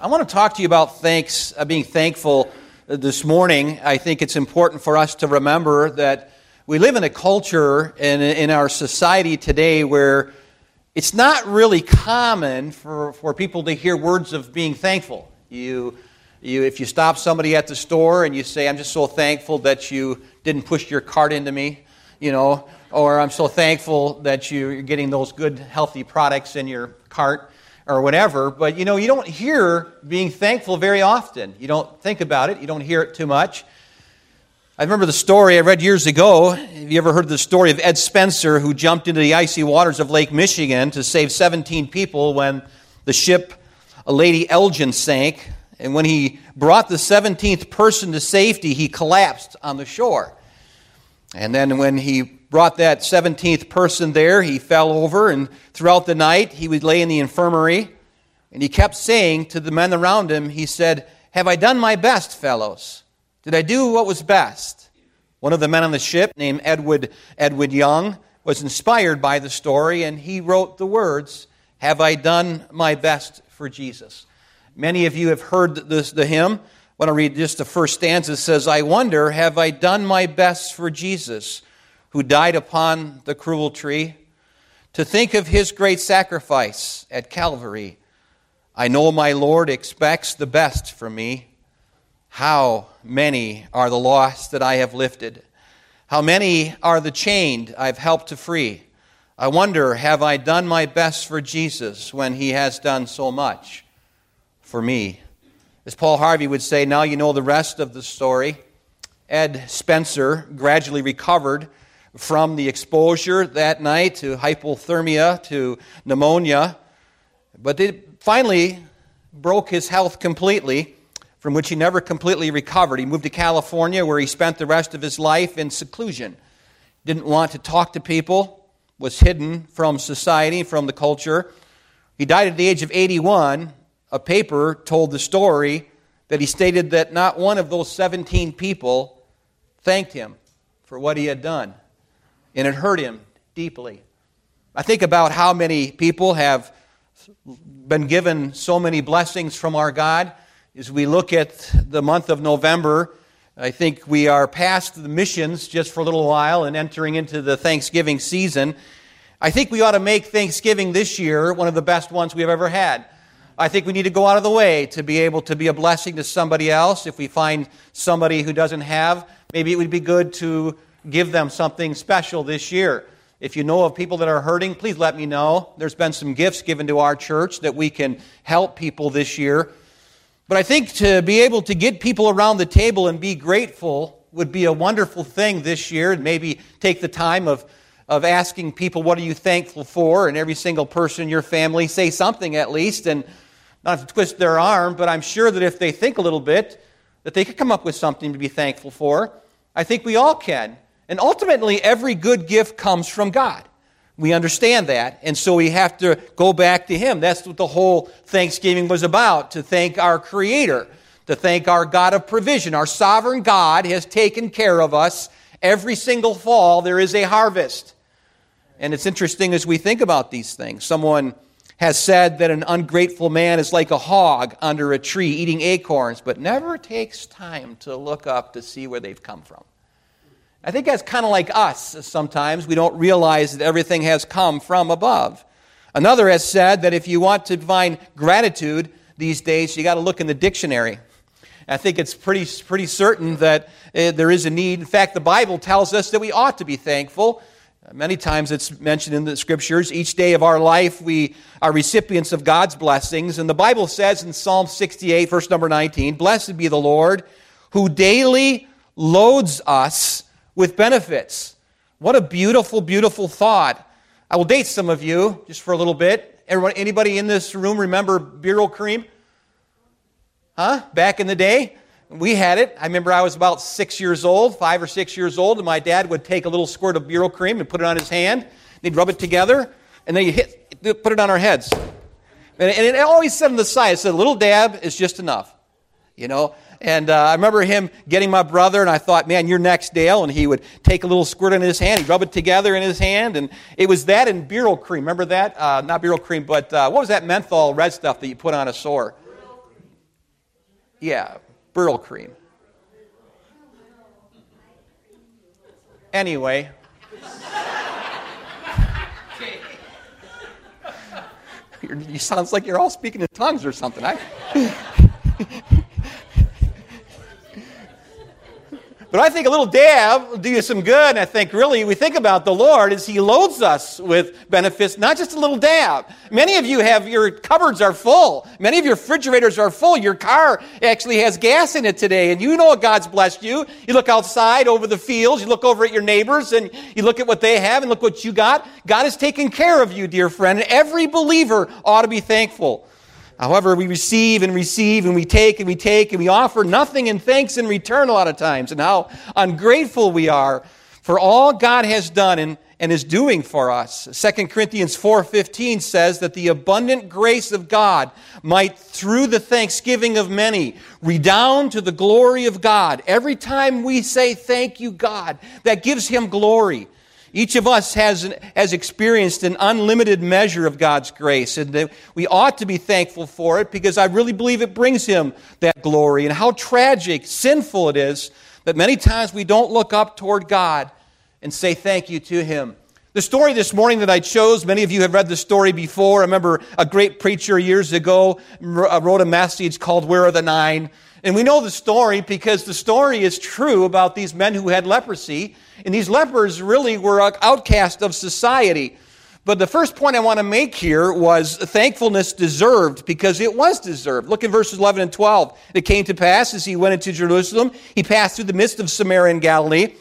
I want to talk to you about thanks, uh, being thankful uh, this morning. I think it's important for us to remember that we live in a culture and in our society today where it's not really common for, for people to hear words of being thankful. You, you, if you stop somebody at the store and you say, I'm just so thankful that you didn't push your cart into me, you know, or I'm so thankful that you're getting those good, healthy products in your cart or whatever, but you know, you don't hear being thankful very often. You don't think about it, you don't hear it too much. I remember the story I read years ago. Have you ever heard the story of Ed Spencer, who jumped into the icy waters of Lake Michigan to save 17 people when the ship, Lady Elgin, sank? And when he brought the 17th person to safety, he collapsed on the shore. And then when he brought that 17th person there. He fell over, and throughout the night, he would lay in the infirmary. And he kept saying to the men around him, He said, Have I done my best, fellows? Did I do what was best? One of the men on the ship, named Edward, Edward Young, was inspired by the story, and he wrote the words, Have I done my best for Jesus? Many of you have heard this, the hymn. I want to read just the first stanza. It says, I wonder, have I done my best for Jesus? Who died upon the cruel tree, to think of his great sacrifice at Calvary. I know my Lord expects the best from me. How many are the lost that I have lifted? How many are the chained I've helped to free? I wonder, have I done my best for Jesus when he has done so much for me? As Paul Harvey would say, now you know the rest of the story. Ed Spencer gradually recovered from the exposure that night to hypothermia to pneumonia. But it finally broke his health completely, from which he never completely recovered. He moved to California, where he spent the rest of his life in seclusion. Didn't want to talk to people, was hidden from society, from the culture. He died at the age of 81. A paper told the story that he stated that not one of those 17 people thanked him for what he had done and it hurt him deeply. I think about how many people have been given so many blessings from our God. As we look at the month of November, I think we are past the missions just for a little while and entering into the Thanksgiving season. I think we ought to make Thanksgiving this year one of the best ones we've ever had. I think we need to go out of the way to be able to be a blessing to somebody else. If we find somebody who doesn't have, maybe it would be good to give them something special this year. If you know of people that are hurting, please let me know. There's been some gifts given to our church that we can help people this year. But I think to be able to get people around the table and be grateful would be a wonderful thing this year. And maybe take the time of, of asking people, What are you thankful for? And every single person in your family say something at least. And not to twist their arm, but I'm sure that if they think a little bit, that they could come up with something to be thankful for. I think we all can. And ultimately, every good gift comes from God. We understand that. And so we have to go back to Him. That's what the whole Thanksgiving was about to thank our Creator, to thank our God of provision. Our sovereign God has taken care of us. Every single fall, there is a harvest. And it's interesting as we think about these things. Someone has said that an ungrateful man is like a hog under a tree eating acorns, but never takes time to look up to see where they've come from. I think that's kind of like us sometimes. We don't realize that everything has come from above. Another has said that if you want to find gratitude these days, you got to look in the dictionary. I think it's pretty, pretty certain that uh, there is a need. In fact, the Bible tells us that we ought to be thankful. Many times it's mentioned in the scriptures. Each day of our life, we are recipients of God's blessings. And the Bible says in Psalm 68, verse number 19, Blessed be the Lord who daily loads us with benefits. What a beautiful, beautiful thought. I will date some of you just for a little bit. Everyone, anybody in this room remember Brylcreem? Huh? Back in the day? We had it. I remember I was about six years old, five or six years old, and my dad would take a little squirt of Brylcreem and put it on his hand. They'd rub it together, and then hit, put it on our heads. And it always said on the side, it said, a little dab is just enough. You know, and uh, I remember him getting my brother, and I thought, man, you're next, Dale. And he would take a little squirt in his hand, he'd rub it together in his hand, and it was that and Brylcreem. Remember that? Uh, not Bureau cream, but uh, what was that menthol red stuff that you put on a sore? Yeah, Brylcreem. Anyway. you sounds like you're all speaking in tongues or something. I, But I think a little dab will do you some good. And I think really we think about the Lord as He loads us with benefits, not just a little dab. Many of you have your cupboards are full. Many of your refrigerators are full. Your car actually has gas in it today, and you know God's blessed you. You look outside over the fields, you look over at your neighbors, and you look at what they have, and look what you got. God has taken care of you, dear friend. And every believer ought to be thankful. However, we receive and receive and we take and we take and we offer nothing in thanks in return a lot of times, and how ungrateful we are for all God has done and, and is doing for us. 2 Corinthians 4:15 says that the abundant grace of God might through the thanksgiving of many redound to the glory of God. Every time we say thank you God, that gives him glory. Each of us has, has experienced an unlimited measure of God's grace, and we ought to be thankful for it because I really believe it brings Him that glory. And how tragic, sinful it is that many times we don't look up toward God and say thank you to Him. The story this morning that I chose, many of you have read the story before. I remember a great preacher years ago uh, wrote a message called Where Are the Nine? And we know the story because the story is true about these men who had leprosy. And these lepers really were outcast of society. But the first point I want to make here was thankfulness deserved because it was deserved. Look at verses 11 and 12. It came to pass as he went into Jerusalem, he passed through the midst of Samaria and Galilee.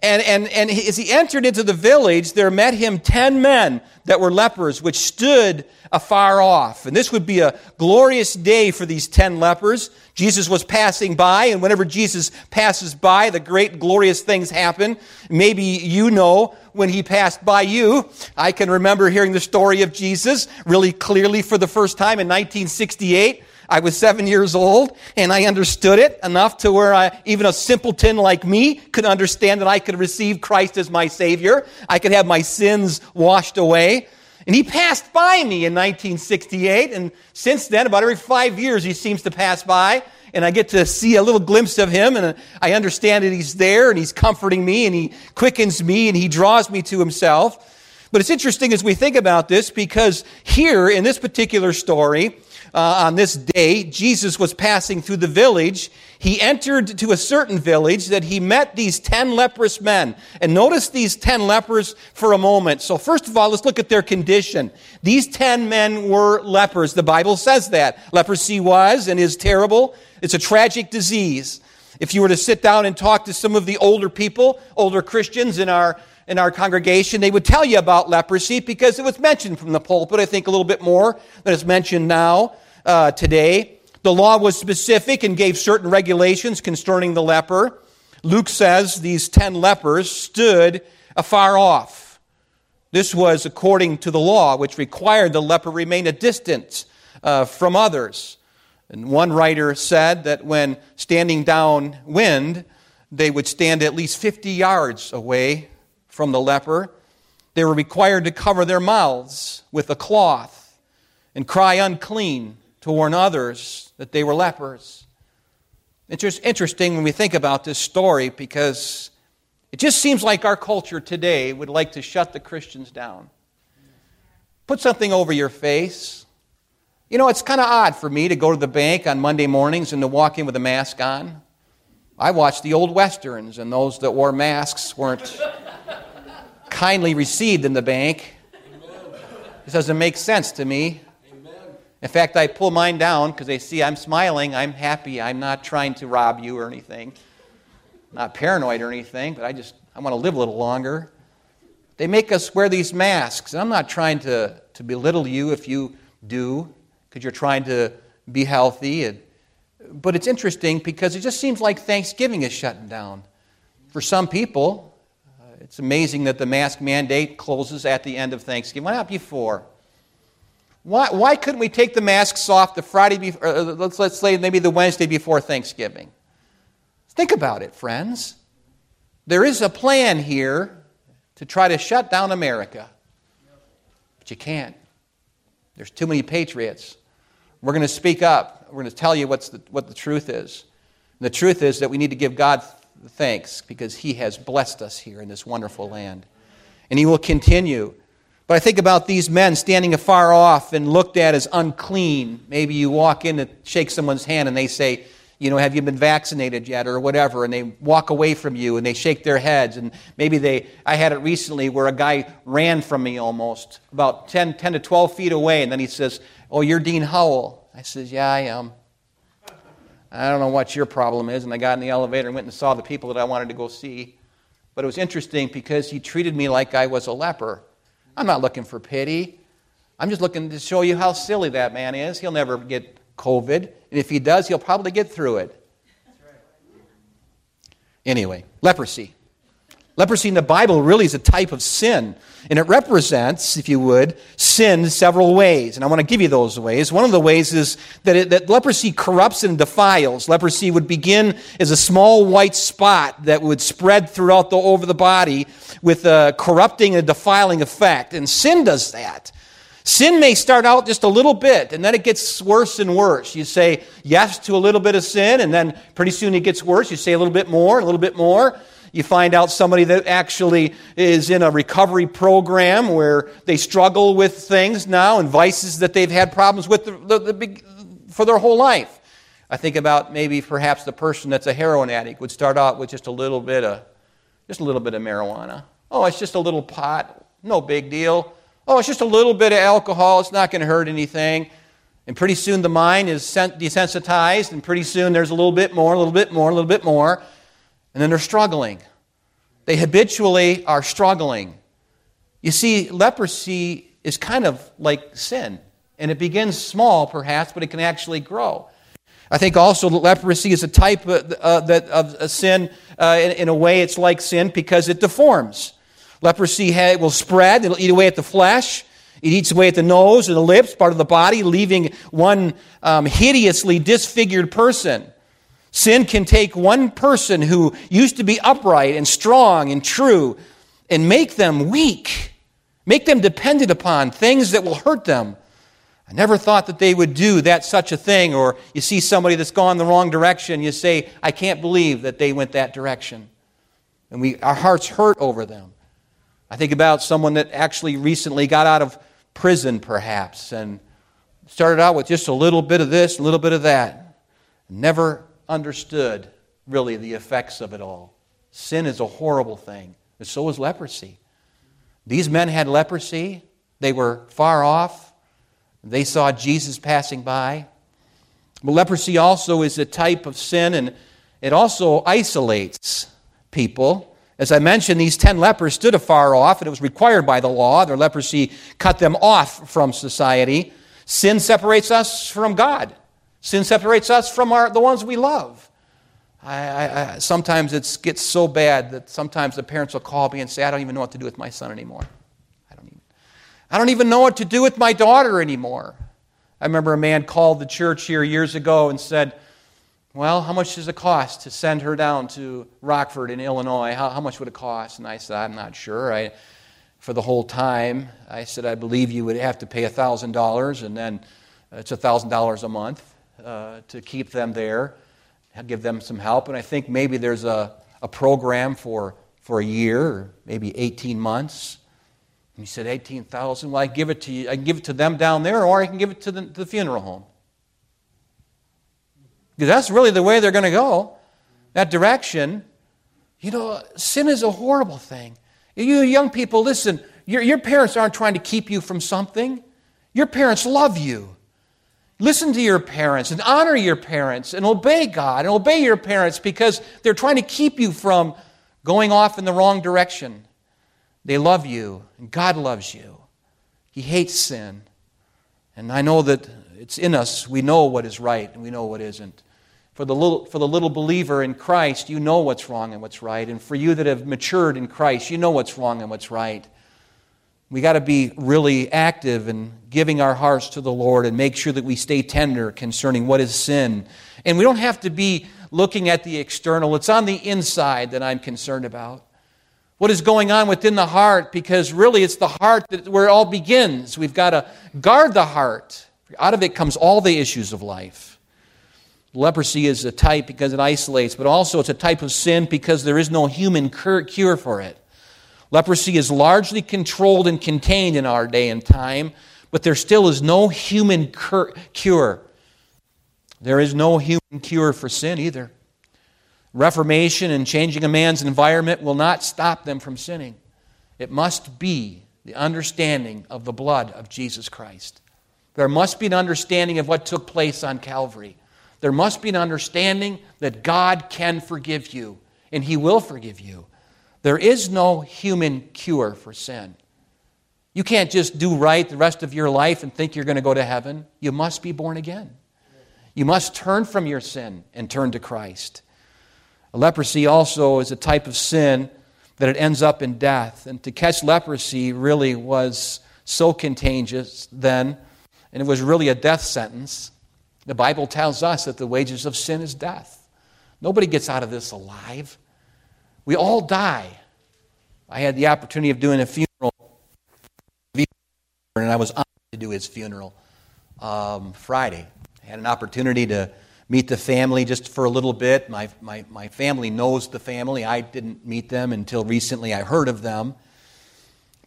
And, and, and as he entered into the village, there met him ten men that were lepers, which stood afar off. And this would be a glorious day for these ten lepers. Jesus was passing by, and whenever Jesus passes by, the great glorious things happen. Maybe you know when he passed by you. I can remember hearing the story of Jesus really clearly for the first time in 1968 I was seven years old and I understood it enough to where I, even a simpleton like me could understand that I could receive Christ as my Savior. I could have my sins washed away. And he passed by me in 1968. And since then, about every five years, he seems to pass by. And I get to see a little glimpse of him. And I understand that he's there and he's comforting me and he quickens me and he draws me to himself. But it's interesting as we think about this because here in this particular story, uh, on this day, Jesus was passing through the village. He entered to a certain village that he met these 10 leprous men. And notice these 10 lepers for a moment. So, first of all, let's look at their condition. These 10 men were lepers. The Bible says that. Leprosy was and is terrible, it's a tragic disease. If you were to sit down and talk to some of the older people, older Christians in our in our congregation, they would tell you about leprosy because it was mentioned from the pulpit, I think a little bit more than it's mentioned now, uh, today. The law was specific and gave certain regulations concerning the leper. Luke says these ten lepers stood afar off. This was according to the law, which required the leper remain a distance uh, from others. And one writer said that when standing downwind, they would stand at least 50 yards away from the leper. They were required to cover their mouths with a cloth and cry unclean to warn others that they were lepers. It's just interesting when we think about this story because it just seems like our culture today would like to shut the Christians down. Put something over your face. You know, it's kind of odd for me to go to the bank on Monday mornings and to walk in with a mask on. I watched the old westerns, and those that wore masks weren't kindly received in the bank. This doesn't make sense to me. In fact, I pull mine down because they see I'm smiling, I'm happy, I'm not trying to rob you or anything. not paranoid or anything, but I just I want to live a little longer. They make us wear these masks, and I'm not trying to, to belittle you if you do, because you're trying to be healthy. And, but it's interesting because it just seems like Thanksgiving is shutting down. For some people, it's amazing that the mask mandate closes at the end of Thanksgiving. Why not before? Why, why couldn't we take the masks off the Friday before, uh, let's, let's say maybe the Wednesday before Thanksgiving? Think about it, friends. There is a plan here to try to shut down America, but you can't. There's too many patriots We're going to speak up. We're going to tell you what's the, what the truth is. And the truth is that we need to give God thanks because He has blessed us here in this wonderful land. And He will continue. But I think about these men standing afar off and looked at as unclean. Maybe you walk in to shake someone's hand and they say, you know, have you been vaccinated yet or whatever? And they walk away from you and they shake their heads. And maybe they, I had it recently where a guy ran from me almost about 10, 10 to 12 feet away. And then he says, Oh, you're Dean Howell. I says, Yeah, I am. I don't know what your problem is. And I got in the elevator and went and saw the people that I wanted to go see. But it was interesting because he treated me like I was a leper. I'm not looking for pity. I'm just looking to show you how silly that man is. He'll never get COVID. And if he does, he'll probably get through it. Anyway, leprosy. Leprosy in the Bible really is a type of sin. And it represents, if you would, sin several ways. And I want to give you those ways. One of the ways is that, it, that leprosy corrupts and defiles. Leprosy would begin as a small white spot that would spread throughout the, over the body with a corrupting and defiling effect. And sin does that. Sin may start out just a little bit, and then it gets worse and worse. You say yes to a little bit of sin, and then pretty soon it gets worse. You say a little bit more, a little bit more. You find out somebody that actually is in a recovery program where they struggle with things now and vices that they've had problems with the, the, the, for their whole life. I think about maybe perhaps the person that's a heroin addict would start out with just a little bit of just a little bit of marijuana. Oh, it's just a little pot, no big deal. Oh, it's just a little bit of alcohol, it's not going to hurt anything. And pretty soon the mind is desensitized, and pretty soon there's a little bit more, a little bit more, a little bit more and then they're struggling. They habitually are struggling. You see, leprosy is kind of like sin, and it begins small, perhaps, but it can actually grow. I think also leprosy is a type of, uh, that, of a sin. Uh, in, in, a way, it's like sin because it deforms. Leprosy will spread, it'll eat away at the flesh. It eats away at the nose and the lips, part of the body, leaving one um, hideously disfigured person. Sin can take one person who used to be upright and strong and true and make them weak, make them dependent upon things that will hurt them. I never thought that they would do that such a thing. Or you see somebody that's gone the wrong direction, you say, I can't believe that they went that direction. And we, our hearts hurt over them. I think about someone that actually recently got out of prison, perhaps, and started out with just a little bit of this, a little bit of that. Never understood really the effects of it all. Sin is a horrible thing, and so is leprosy. These men had leprosy, they were far off, they saw Jesus passing by. But leprosy also is a type of sin, and it also isolates people. As I mentioned, these ten lepers stood afar off, and it was required by the law. Their leprosy cut them off from society. Sin separates us from God. Sin separates us from our, the ones we love. I, I, I, sometimes it gets so bad that sometimes the parents will call me and say, I don't even know what to do with my son anymore. I don't even, I don't even know what to do with my daughter anymore. I remember a man called the church here years ago and said, Well, how much does it cost to send her down to Rockford in Illinois? How, how much would it cost? And I said, I'm not sure. I, for the whole time, I said, I believe you would have to pay $1,000, and then uh, it's $1,000 a month uh, to keep them there, give them some help. And I think maybe there's a, a program for, for a year, maybe 18 months. And he said, 18,000. Well, I give it to you. I can give it to them down there, or I can give it to the, to the funeral home. Because that's really the way they're going to go. That direction. You know, sin is a horrible thing. You young people, listen, your, your parents aren't trying to keep you from something. Your parents love you. Listen to your parents and honor your parents and obey God and obey your parents because they're trying to keep you from going off in the wrong direction. They love you and God loves you. He hates sin. And I know that it's in us. We know what is right and we know what isn't. For the, little, for the little believer in Christ, you know what's wrong and what's right. And for you that have matured in Christ, you know what's wrong and what's right. We got to be really active in giving our hearts to the Lord and make sure that we stay tender concerning what is sin. And we don't have to be looking at the external, it's on the inside that I'm concerned about. What is going on within the heart? Because really, it's the heart that, where it all begins. We've got to guard the heart Out of it comes all the issues of life. Leprosy is a type because it isolates, but also it's a type of sin because there is no human cure for it. Leprosy is largely controlled and contained in our day and time, but there still is no human cure. There is no human cure for sin either. Reformation and changing a man's environment will not stop them from sinning. It must be the understanding of the blood of Jesus Christ. There must be an understanding of what took place on Calvary. There must be an understanding that God can forgive you, and He will forgive you. There is no human cure for sin. You can't just do right the rest of your life and think you're going to go to heaven. You must be born again. You must turn from your sin and turn to Christ. Leprosy also is a type of sin that it ends up in death. And to catch leprosy really was so contagious then, and it was really a death sentence. The Bible tells us that the wages of sin is death. Nobody gets out of this alive. We all die. I had the opportunity of doing a funeral, and I was honored to do his funeral um, Friday. I had an opportunity to meet the family just for a little bit. My, my, my family knows the family. I didn't meet them until recently. I heard of them.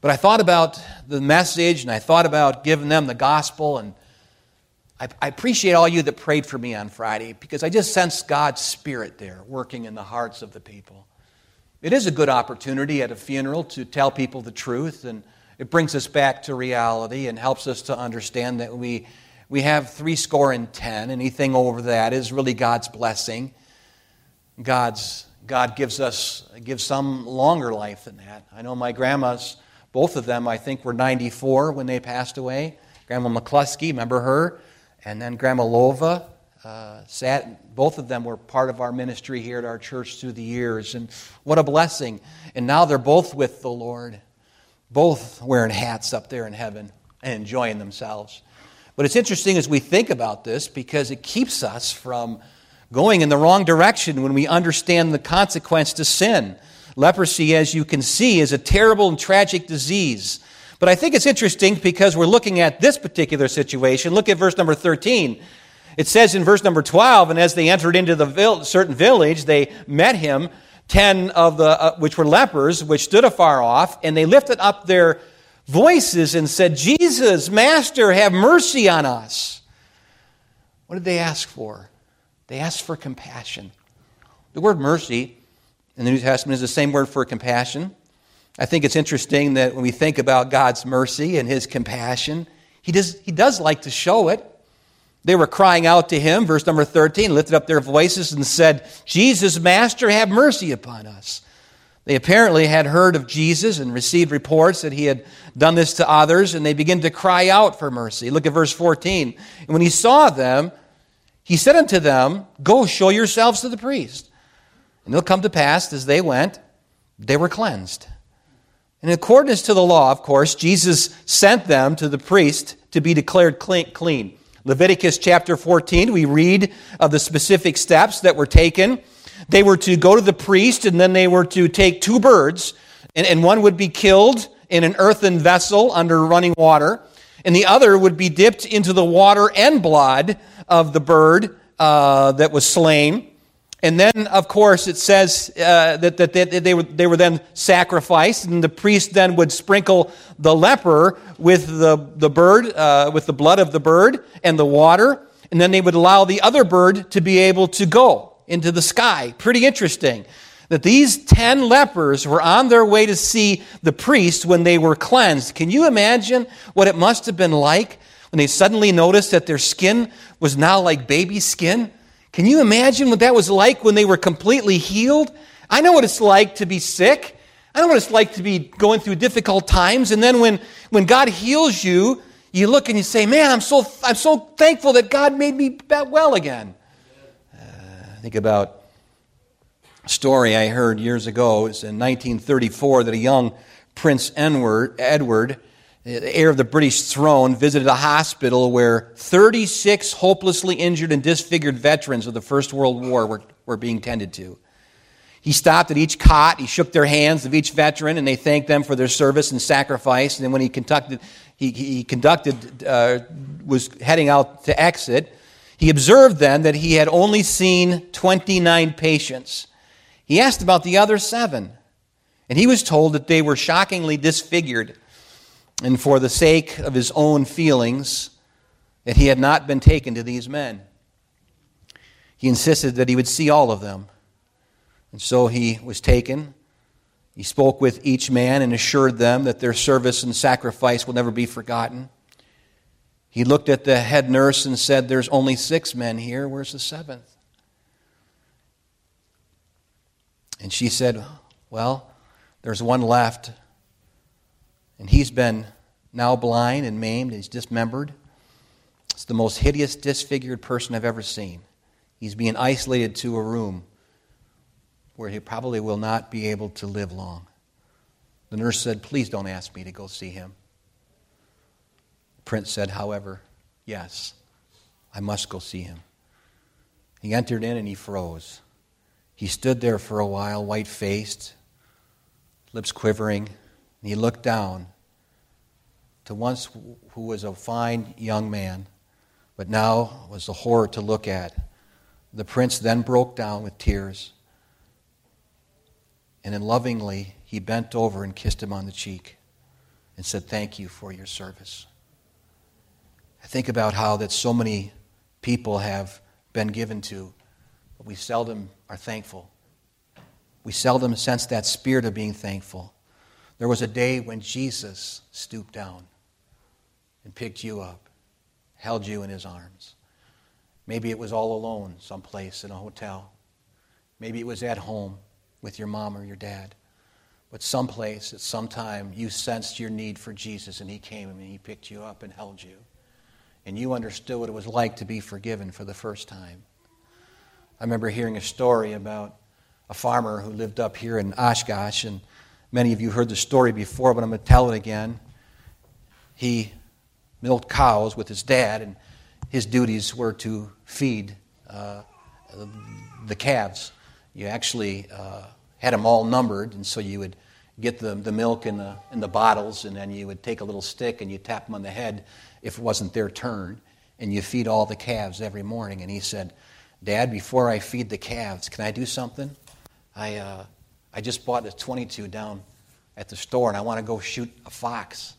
But I thought about the message and I thought about giving them the gospel. And I, I appreciate all you that prayed for me on Friday because I just sensed God's Spirit there working in the hearts of the people. It is a good opportunity at a funeral to tell people the truth, and it brings us back to reality and helps us to understand that we, we have three score and ten. Anything over that is really God's blessing. God's, God gives us gives some longer life than that. I know my grandmas, both of them, I think, were 94 when they passed away. Grandma McCluskey, remember her? And then Grandma Lova, uh, sat, both of them were part of our ministry here at our church through the years. And what a blessing. And now they're both with the Lord, both wearing hats up there in heaven and enjoying themselves. But it's interesting as we think about this because it keeps us from going in the wrong direction when we understand the consequence to sin. Leprosy, as you can see, is a terrible and tragic disease. But I think it's interesting because we're looking at this particular situation. Look at verse number 13. It says in verse number 12, and as they entered into the certain village, they met him, ten of the, uh, which were lepers, which stood afar off, and they lifted up their voices and said, Jesus, Master, have mercy on us. What did they ask for? They asked for compassion. The word mercy in the New Testament is the same word for compassion. I think it's interesting that when we think about God's mercy and his compassion, he does, he does like to show it. They were crying out to him, verse number 13, lifted up their voices and said, Jesus, Master, have mercy upon us. They apparently had heard of Jesus and received reports that he had done this to others, and they begin to cry out for mercy. Look at verse 14. And when he saw them, he said unto them, Go show yourselves to the priest. And it'll come to pass, as they went, they were cleansed. And In accordance to the law, of course, Jesus sent them to the priest to be declared clean. Leviticus chapter 14, we read of the specific steps that were taken. They were to go to the priest, and then they were to take two birds, and, and one would be killed in an earthen vessel under running water, and the other would be dipped into the water and blood of the bird uh, that was slain. And then, of course, it says uh, that, that they, they, were, they were then sacrificed, and the priest then would sprinkle the leper with the, the bird, uh, with the blood of the bird and the water, and then they would allow the other bird to be able to go into the sky. Pretty interesting that these 10 lepers were on their way to see the priest when they were cleansed. Can you imagine what it must have been like when they suddenly noticed that their skin was now like baby skin? Can you imagine what that was like when they were completely healed? I know what it's like to be sick. I know what it's like to be going through difficult times. And then when, when God heals you, you look and you say, Man, I'm so, I'm so thankful that God made me well again. Uh, think about a story I heard years ago. It was in 1934 that a young Prince Edward, Edward the heir of the British throne, visited a hospital where 36 hopelessly injured and disfigured veterans of the First World War were, were being tended to. He stopped at each cot. He shook their hands of each veteran, and they thanked them for their service and sacrifice. And then when he conducted, he, he conducted, uh, was heading out to exit, he observed then that he had only seen 29 patients. He asked about the other seven, and he was told that they were shockingly disfigured. And for the sake of his own feelings, that he had not been taken to these men. He insisted that he would see all of them. And so he was taken. He spoke with each man and assured them that their service and sacrifice will never be forgotten. He looked at the head nurse and said, There's only six men here. Where's the seventh? And she said, Well, there's one left. And he's been now blind and maimed, and he's dismembered. It's the most hideous, disfigured person I've ever seen. He's being isolated to a room where he probably will not be able to live long. The nurse said, Please don't ask me to go see him. The prince said, However, yes, I must go see him. He entered in and he froze. He stood there for a while, white faced, lips quivering, and he looked down to once who was a fine young man, but now was a horror to look at. The prince then broke down with tears and then lovingly, he bent over and kissed him on the cheek and said, Thank you for your service. I think about how that so many people have been given to, but we seldom are thankful. We seldom sense that spirit of being thankful. There was a day when Jesus stooped down and picked you up, held you in his arms. Maybe it was all alone someplace in a hotel. Maybe it was at home with your mom or your dad. But someplace at some time you sensed your need for Jesus and he came and he picked you up and held you. And you understood what it was like to be forgiven for the first time. I remember hearing a story about a farmer who lived up here in Oshkosh, and many of you heard the story before, but I'm going to tell it again. He milked cows with his dad, and his duties were to feed uh, the calves you actually uh, had them all numbered, and so you would get the, the milk in the, in the bottles, and then you would take a little stick and you tap them on the head if it wasn't their turn, and you feed all the calves every morning. And he said, Dad, before I feed the calves, can I do something? I, uh, I just bought a 22 down at the store, and I want to go shoot a fox.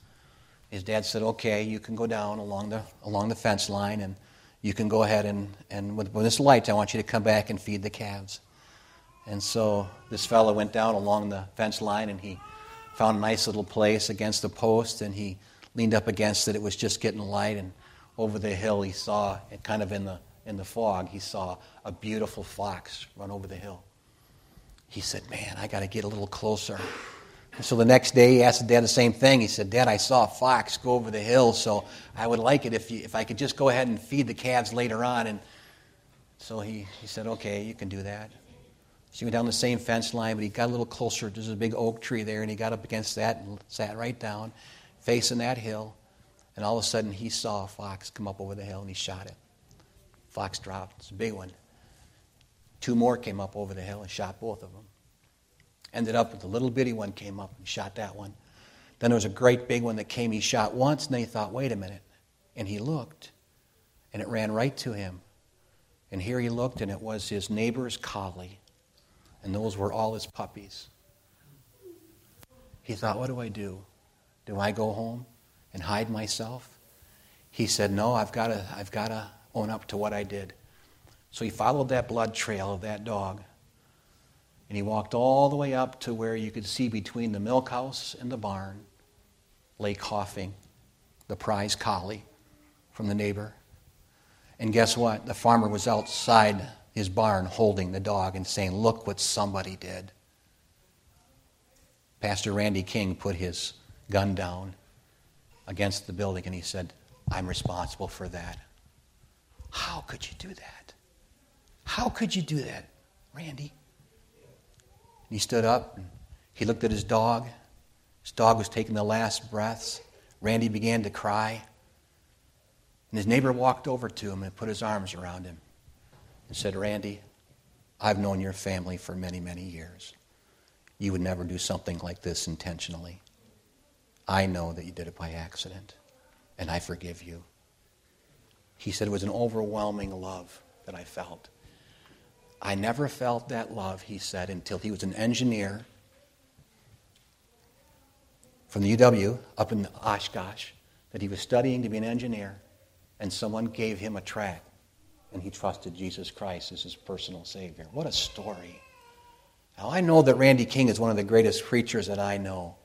His dad said, Okay, you can go down along the, along the fence line, and you can go ahead and, and with, with this light, I want you to come back and feed the calves. And so this fellow went down along the fence line and he found a nice little place against the post and he leaned up against it. It was just getting light and over the hill he saw, kind of in the, in the fog, he saw a beautiful fox run over the hill. He said, Man, I got to get a little closer. And so the next day he asked dad the same thing. He said, Dad, I saw a fox go over the hill, so I would like it if, you, if I could just go ahead and feed the calves later on. And so he, he said, Okay, you can do that. She went down the same fence line, but he got a little closer. There's a big oak tree there, and he got up against that and sat right down, facing that hill. And all of a sudden, he saw a fox come up over the hill, and he shot it. Fox dropped. It's a big one. Two more came up over the hill and shot both of them. Ended up with a little bitty one came up and shot that one. Then there was a great big one that came. He shot once, and then he thought, wait a minute. And he looked, and it ran right to him. And here he looked, and it was his neighbor's collie and those were all his puppies. He thought, what do I do? Do I go home and hide myself? He said, no, I've got to, I've got to own up to what I did. So he followed that blood trail of that dog. And he walked all the way up to where you could see between the milk house and the barn lay coughing the prize collie from the neighbor. And guess what? The farmer was outside his barn holding the dog and saying, Look what somebody did. Pastor Randy King put his gun down against the building and he said, I'm responsible for that. How could you do that? How could you do that, Randy? And he stood up and he looked at his dog. His dog was taking the last breaths. Randy began to cry. And his neighbor walked over to him and put his arms around him and said, Randy, I've known your family for many, many years. You would never do something like this intentionally. I know that you did it by accident, and I forgive you. He said it was an overwhelming love that I felt. I never felt that love, he said, until he was an engineer from the UW up in Oshkosh, that he was studying to be an engineer, and someone gave him a tract and he trusted Jesus Christ as his personal Savior. What a story. Now, I know that Randy King is one of the greatest preachers that I know.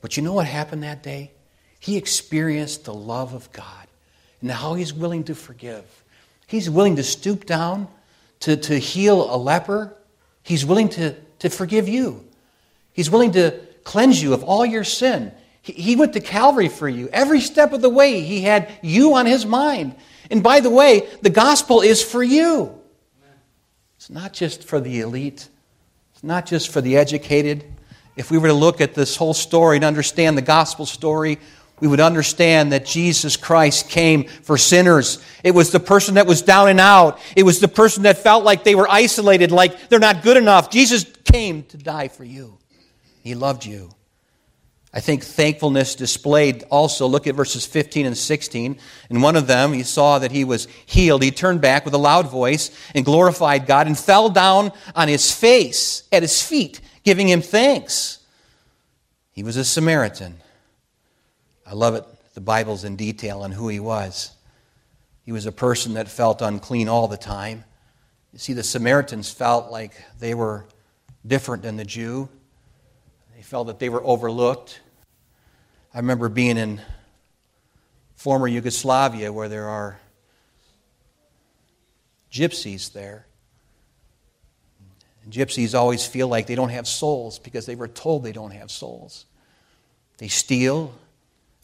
But you know what happened that day? He experienced the love of God and how he's willing to forgive. He's willing to stoop down to, to heal a leper. He's willing to, to forgive you. He's willing to cleanse you of all your sin. He, he went to Calvary for you. Every step of the way, he had you on his mind. And by the way, the gospel is for you. It's not just for the elite, it's not just for the educated. If we were to look at this whole story and understand the gospel story, we would understand that Jesus Christ came for sinners. It was the person that was down and out. It was the person that felt like they were isolated, like they're not good enough. Jesus came to die for you. He loved you. I think thankfulness displayed also. Look at verses 15 and 16. In one of them, he saw that he was healed. He turned back with a loud voice and glorified God and fell down on his face at his feet, giving him thanks. He was a Samaritan. I love it. The Bible's in detail on who he was. He was a person that felt unclean all the time. You see, the Samaritans felt like they were different than the Jew. They felt that they were overlooked. I remember being in former Yugoslavia where there are gypsies there. And gypsies always feel like they don't have souls because they were told they don't have souls. They steal.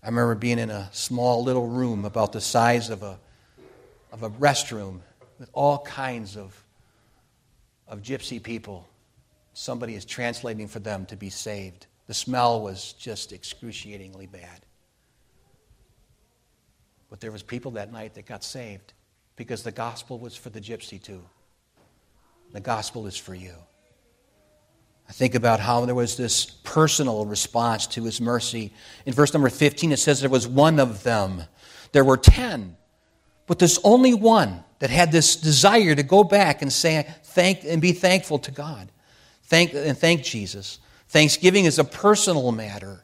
I remember being in a small little room about the size of a, of a restroom with all kinds of, of gypsy people. Somebody is translating for them to be saved. The smell was just excruciatingly bad. But there was people that night that got saved because the gospel was for the gypsy too. The gospel is for you. I think about how there was this personal response to his mercy. In verse number 15, it says there was one of them. There were ten, but there's only one that had this desire to go back and say thank and be thankful to God. Thank and thank Jesus. Thanksgiving is a personal matter.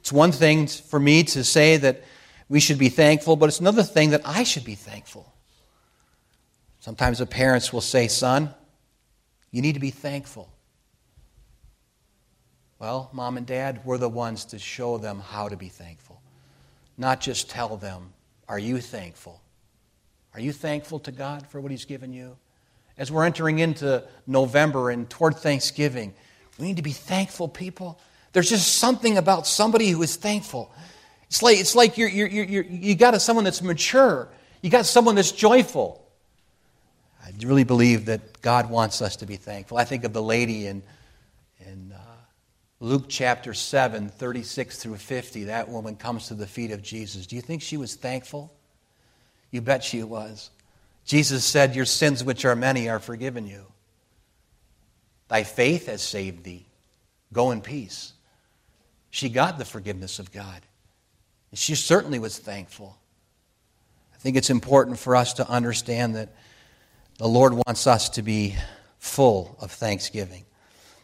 It's one thing for me to say that we should be thankful, but it's another thing that I should be thankful. Sometimes the parents will say, Son, you need to be thankful. Well, mom and dad, we're the ones to show them how to be thankful, not just tell them, Are you thankful? Are you thankful to God for what He's given you? As we're entering into November and toward Thanksgiving, we need to be thankful people. There's just something about somebody who is thankful. It's like, it's like you're, you're, you're, you got a, someone that's mature. You got someone that's joyful. I really believe that God wants us to be thankful. I think of the lady in, in uh, Luke chapter 7, 36 through 50. That woman comes to the feet of Jesus. Do you think she was thankful? You bet she was. Jesus said, Your sins, which are many, are forgiven you. Thy faith has saved thee. Go in peace. She got the forgiveness of God. She certainly was thankful. I think it's important for us to understand that the Lord wants us to be full of thanksgiving.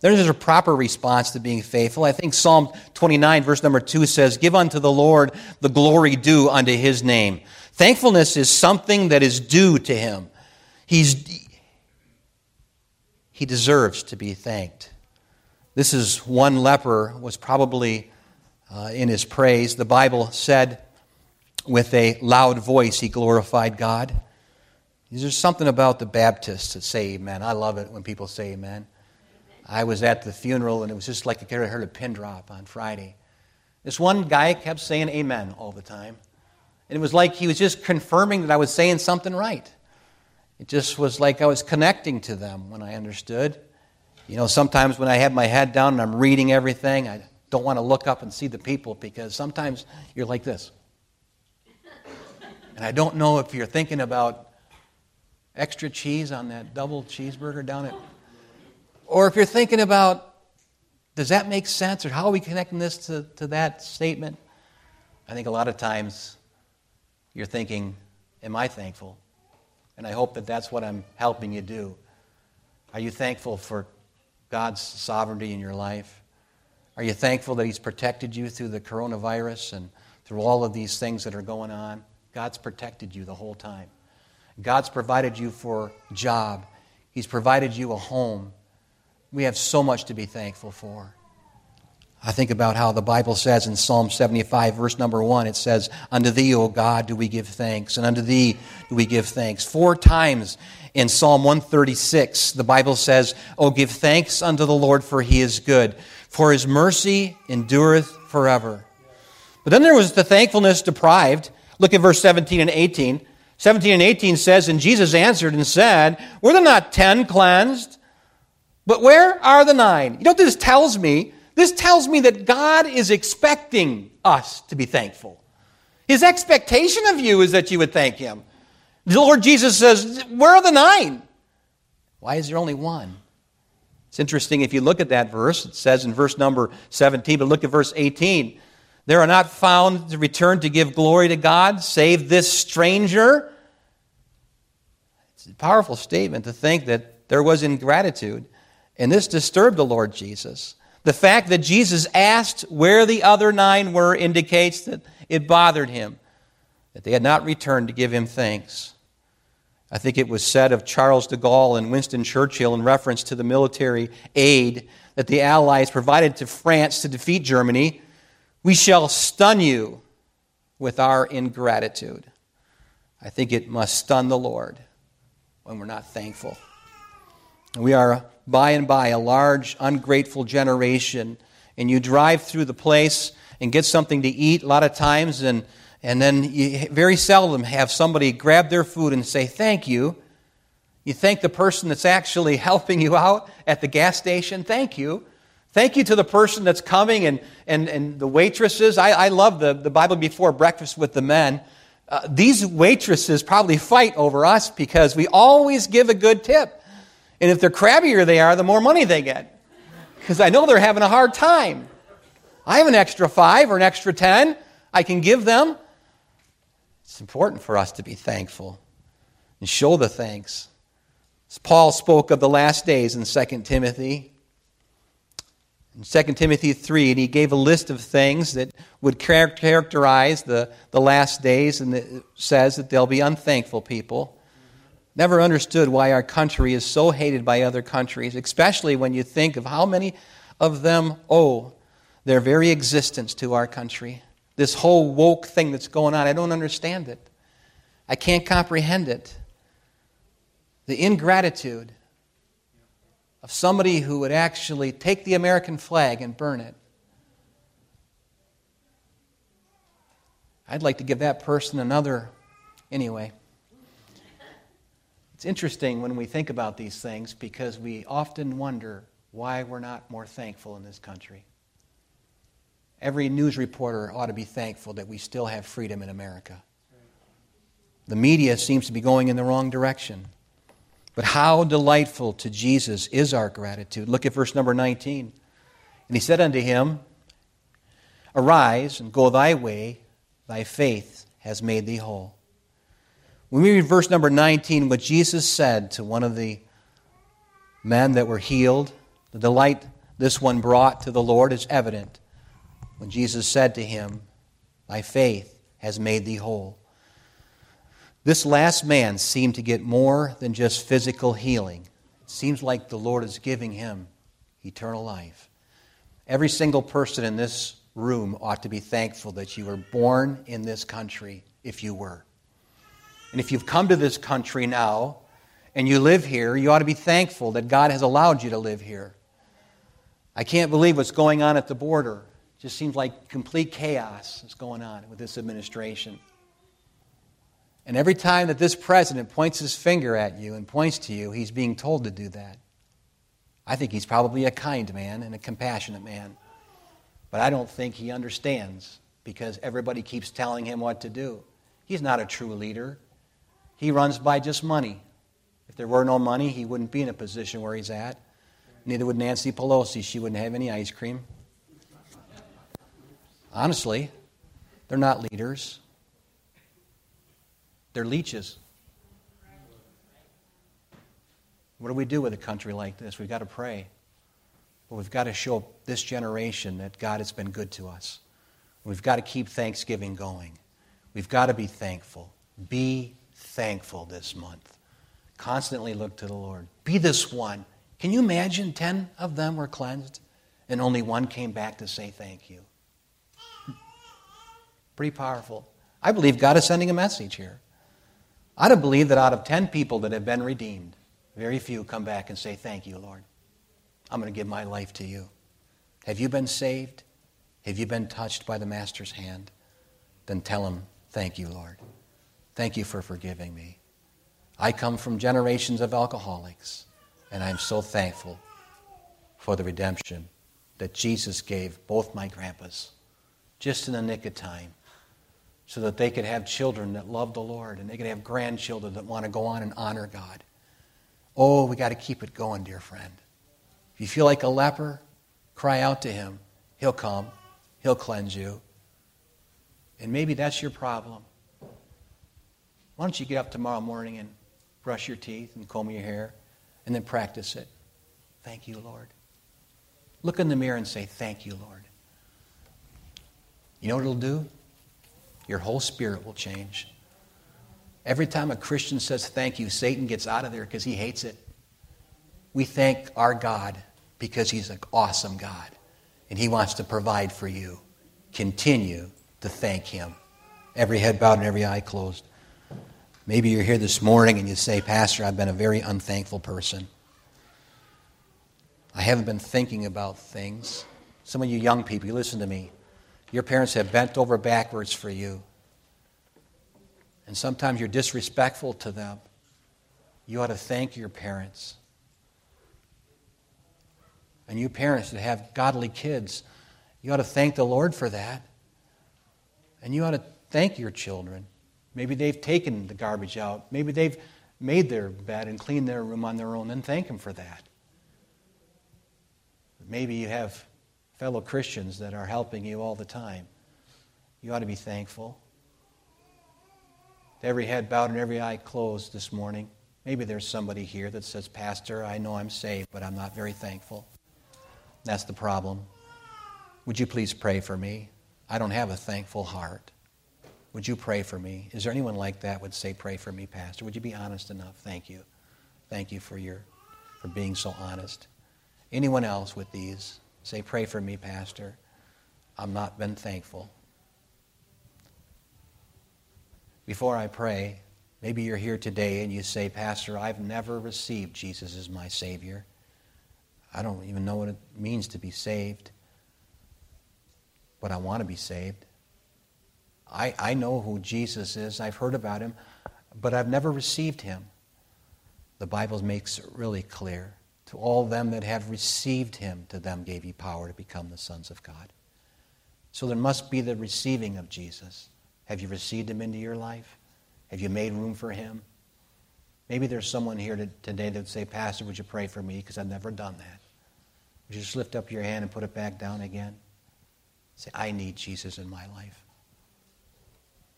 There's a proper response to being faithful. I think Psalm 29, verse number 2 says, Give unto the Lord the glory due unto his name. Thankfulness is something that is due to him. He's, he deserves to be thanked. This is one leper was probably uh, in his praise. The Bible said with a loud voice he glorified God. There's something about the Baptists that say amen. I love it when people say amen. I was at the funeral and it was just like I heard a pin drop on Friday. This one guy kept saying amen all the time. And it was like he was just confirming that I was saying something right. It just was like I was connecting to them when I understood. You know, sometimes when I have my head down and I'm reading everything, I don't want to look up and see the people because sometimes you're like this. And I don't know if you're thinking about extra cheese on that double cheeseburger down at. Or if you're thinking about, does that make sense? Or how are we connecting this to, to that statement? I think a lot of times you're thinking, Am I thankful? And I hope that that's what I'm helping you do. Are you thankful for God's sovereignty in your life? Are you thankful that He's protected you through the coronavirus and through all of these things that are going on? God's protected you the whole time. God's provided you for job. He's provided you a home. We have so much to be thankful for. I think about how the Bible says in Psalm 75, verse number 1, it says, Unto thee, O God, do we give thanks, and unto thee do we give thanks. Four times in Psalm 136, the Bible says, Oh, give thanks unto the Lord, for he is good, for his mercy endureth forever. But then there was the thankfulness deprived. Look at verse 17 and 18. 17 and 18 says, And Jesus answered and said, Were there not ten cleansed? But where are the nine? You know what this tells me? This tells me that God is expecting us to be thankful. His expectation of you is that you would thank Him. The Lord Jesus says, Where are the nine? Why is there only one? It's interesting if you look at that verse. It says in verse number 17, but look at verse 18. There are not found to return to give glory to God, save this stranger. It's a powerful statement to think that there was ingratitude, and this disturbed the Lord Jesus. The fact that Jesus asked where the other nine were indicates that it bothered him, that they had not returned to give him thanks. I think it was said of Charles de Gaulle and Winston Churchill in reference to the military aid that the Allies provided to France to defeat Germany we shall stun you with our ingratitude. I think it must stun the Lord when we're not thankful. We are by and by a large, ungrateful generation, and you drive through the place and get something to eat a lot of times, and, and then you very seldom have somebody grab their food and say, Thank you. You thank the person that's actually helping you out at the gas station, Thank you. Thank you to the person that's coming and, and, and the waitresses. I, I love the, the Bible before breakfast with the men. Uh, these waitresses probably fight over us because we always give a good tip. And if they're crabbier they are, the more money they get. Because I know they're having a hard time. I have an extra five or an extra ten I can give them. It's important for us to be thankful and show the thanks. As Paul spoke of the last days in 2 Timothy, in 2 Timothy 3, and he gave a list of things that would characterize the, the last days, and it says that they'll be unthankful people. Never understood why our country is so hated by other countries, especially when you think of how many of them owe their very existence to our country. This whole woke thing that's going on, I don't understand it. I can't comprehend it. The ingratitude of somebody who would actually take the American flag and burn it. I'd like to give that person another. Anyway, it's interesting when we think about these things because we often wonder why we're not more thankful in this country. Every news reporter ought to be thankful that we still have freedom in America. The media seems to be going in the wrong direction. But how delightful to Jesus is our gratitude. Look at verse number 19. And he said unto him, Arise and go thy way, thy faith has made thee whole. When we read verse number 19, what Jesus said to one of the men that were healed, the delight this one brought to the Lord is evident. When Jesus said to him, Thy faith has made thee whole. This last man seemed to get more than just physical healing. It seems like the Lord is giving him eternal life. Every single person in this room ought to be thankful that you were born in this country, if you were. And if you've come to this country now and you live here, you ought to be thankful that God has allowed you to live here. I can't believe what's going on at the border. It just seems like complete chaos is going on with this administration. And every time that this president points his finger at you and points to you, he's being told to do that. I think he's probably a kind man and a compassionate man. But I don't think he understands because everybody keeps telling him what to do. He's not a true leader. He runs by just money. If there were no money, he wouldn't be in a position where he's at. Neither would Nancy Pelosi. She wouldn't have any ice cream. Honestly, they're not leaders, they're leeches. What do we do with a country like this? We've got to pray. But we've got to show this generation that God has been good to us. We've got to keep Thanksgiving going. We've got to be thankful. Be thankful this month. Constantly look to the Lord. Be this one. Can you imagine 10 of them were cleansed and only one came back to say thank you? Pretty powerful. I believe God is sending a message here. I don't believe that out of 10 people that have been redeemed, very few come back and say, Thank you, Lord. I'm going to give my life to you. Have you been saved? Have you been touched by the Master's hand? Then tell him, Thank you, Lord. Thank you for forgiving me. I come from generations of alcoholics, and I'm so thankful for the redemption that Jesus gave both my grandpas just in the nick of time so that they could have children that love the Lord and they could have grandchildren that want to go on and honor God. Oh, we got to keep it going, dear friend. If you feel like a leper, cry out to him. He'll come, he'll cleanse you. And maybe that's your problem. Why don't you get up tomorrow morning and brush your teeth and comb your hair and then practice it? Thank you, Lord. Look in the mirror and say, Thank you, Lord. You know what it'll do? Your whole spirit will change. Every time a Christian says thank you, Satan gets out of there because he hates it. We thank our God because he's an awesome God and he wants to provide for you. Continue to thank him. Every head bowed and every eye closed. Maybe you're here this morning and you say, Pastor, I've been a very unthankful person. I haven't been thinking about things. Some of you young people, you listen to me. Your parents have bent over backwards for you. And sometimes you're disrespectful to them. You ought to thank your parents. And you parents that have godly kids, you ought to thank the Lord for that. And you ought to thank your children. Maybe they've taken the garbage out. Maybe they've made their bed and cleaned their room on their own, and thank them for that. Maybe you have fellow Christians that are helping you all the time. You ought to be thankful. Every head bowed and every eye closed this morning. Maybe there's somebody here that says, Pastor, I know I'm saved, but I'm not very thankful. That's the problem. Would you please pray for me? I don't have a thankful heart. Would you pray for me? Is there anyone like that would say, Pray for me, Pastor? Would you be honest enough? Thank you. Thank you for your for being so honest. Anyone else with these? Say, Pray for me, Pastor. I've not been thankful. Before I pray, maybe you're here today and you say, Pastor, I've never received Jesus as my Savior. I don't even know what it means to be saved, but I want to be saved. I, I know who Jesus is, I've heard about him, but I've never received him. The Bible makes it really clear. To all them that have received him, to them gave he power to become the sons of God. So there must be the receiving of Jesus. Have you received him into your life? Have you made room for him? Maybe there's someone here today that would say, Pastor, would you pray for me? Because I've never done that. Would you just lift up your hand and put it back down again? Say, I need Jesus in my life.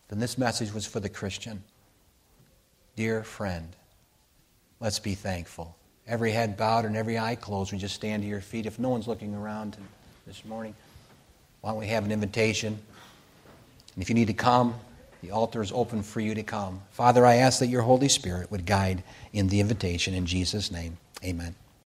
Then this message was for the Christian. Dear friend, let's be thankful. Every head bowed and every eye closed. We just stand to your feet. If no one's looking around this morning, why don't we have an invitation? And if you need to come, the altar is open for you to come. Father, I ask that your Holy Spirit would guide in the invitation. In Jesus' name, amen.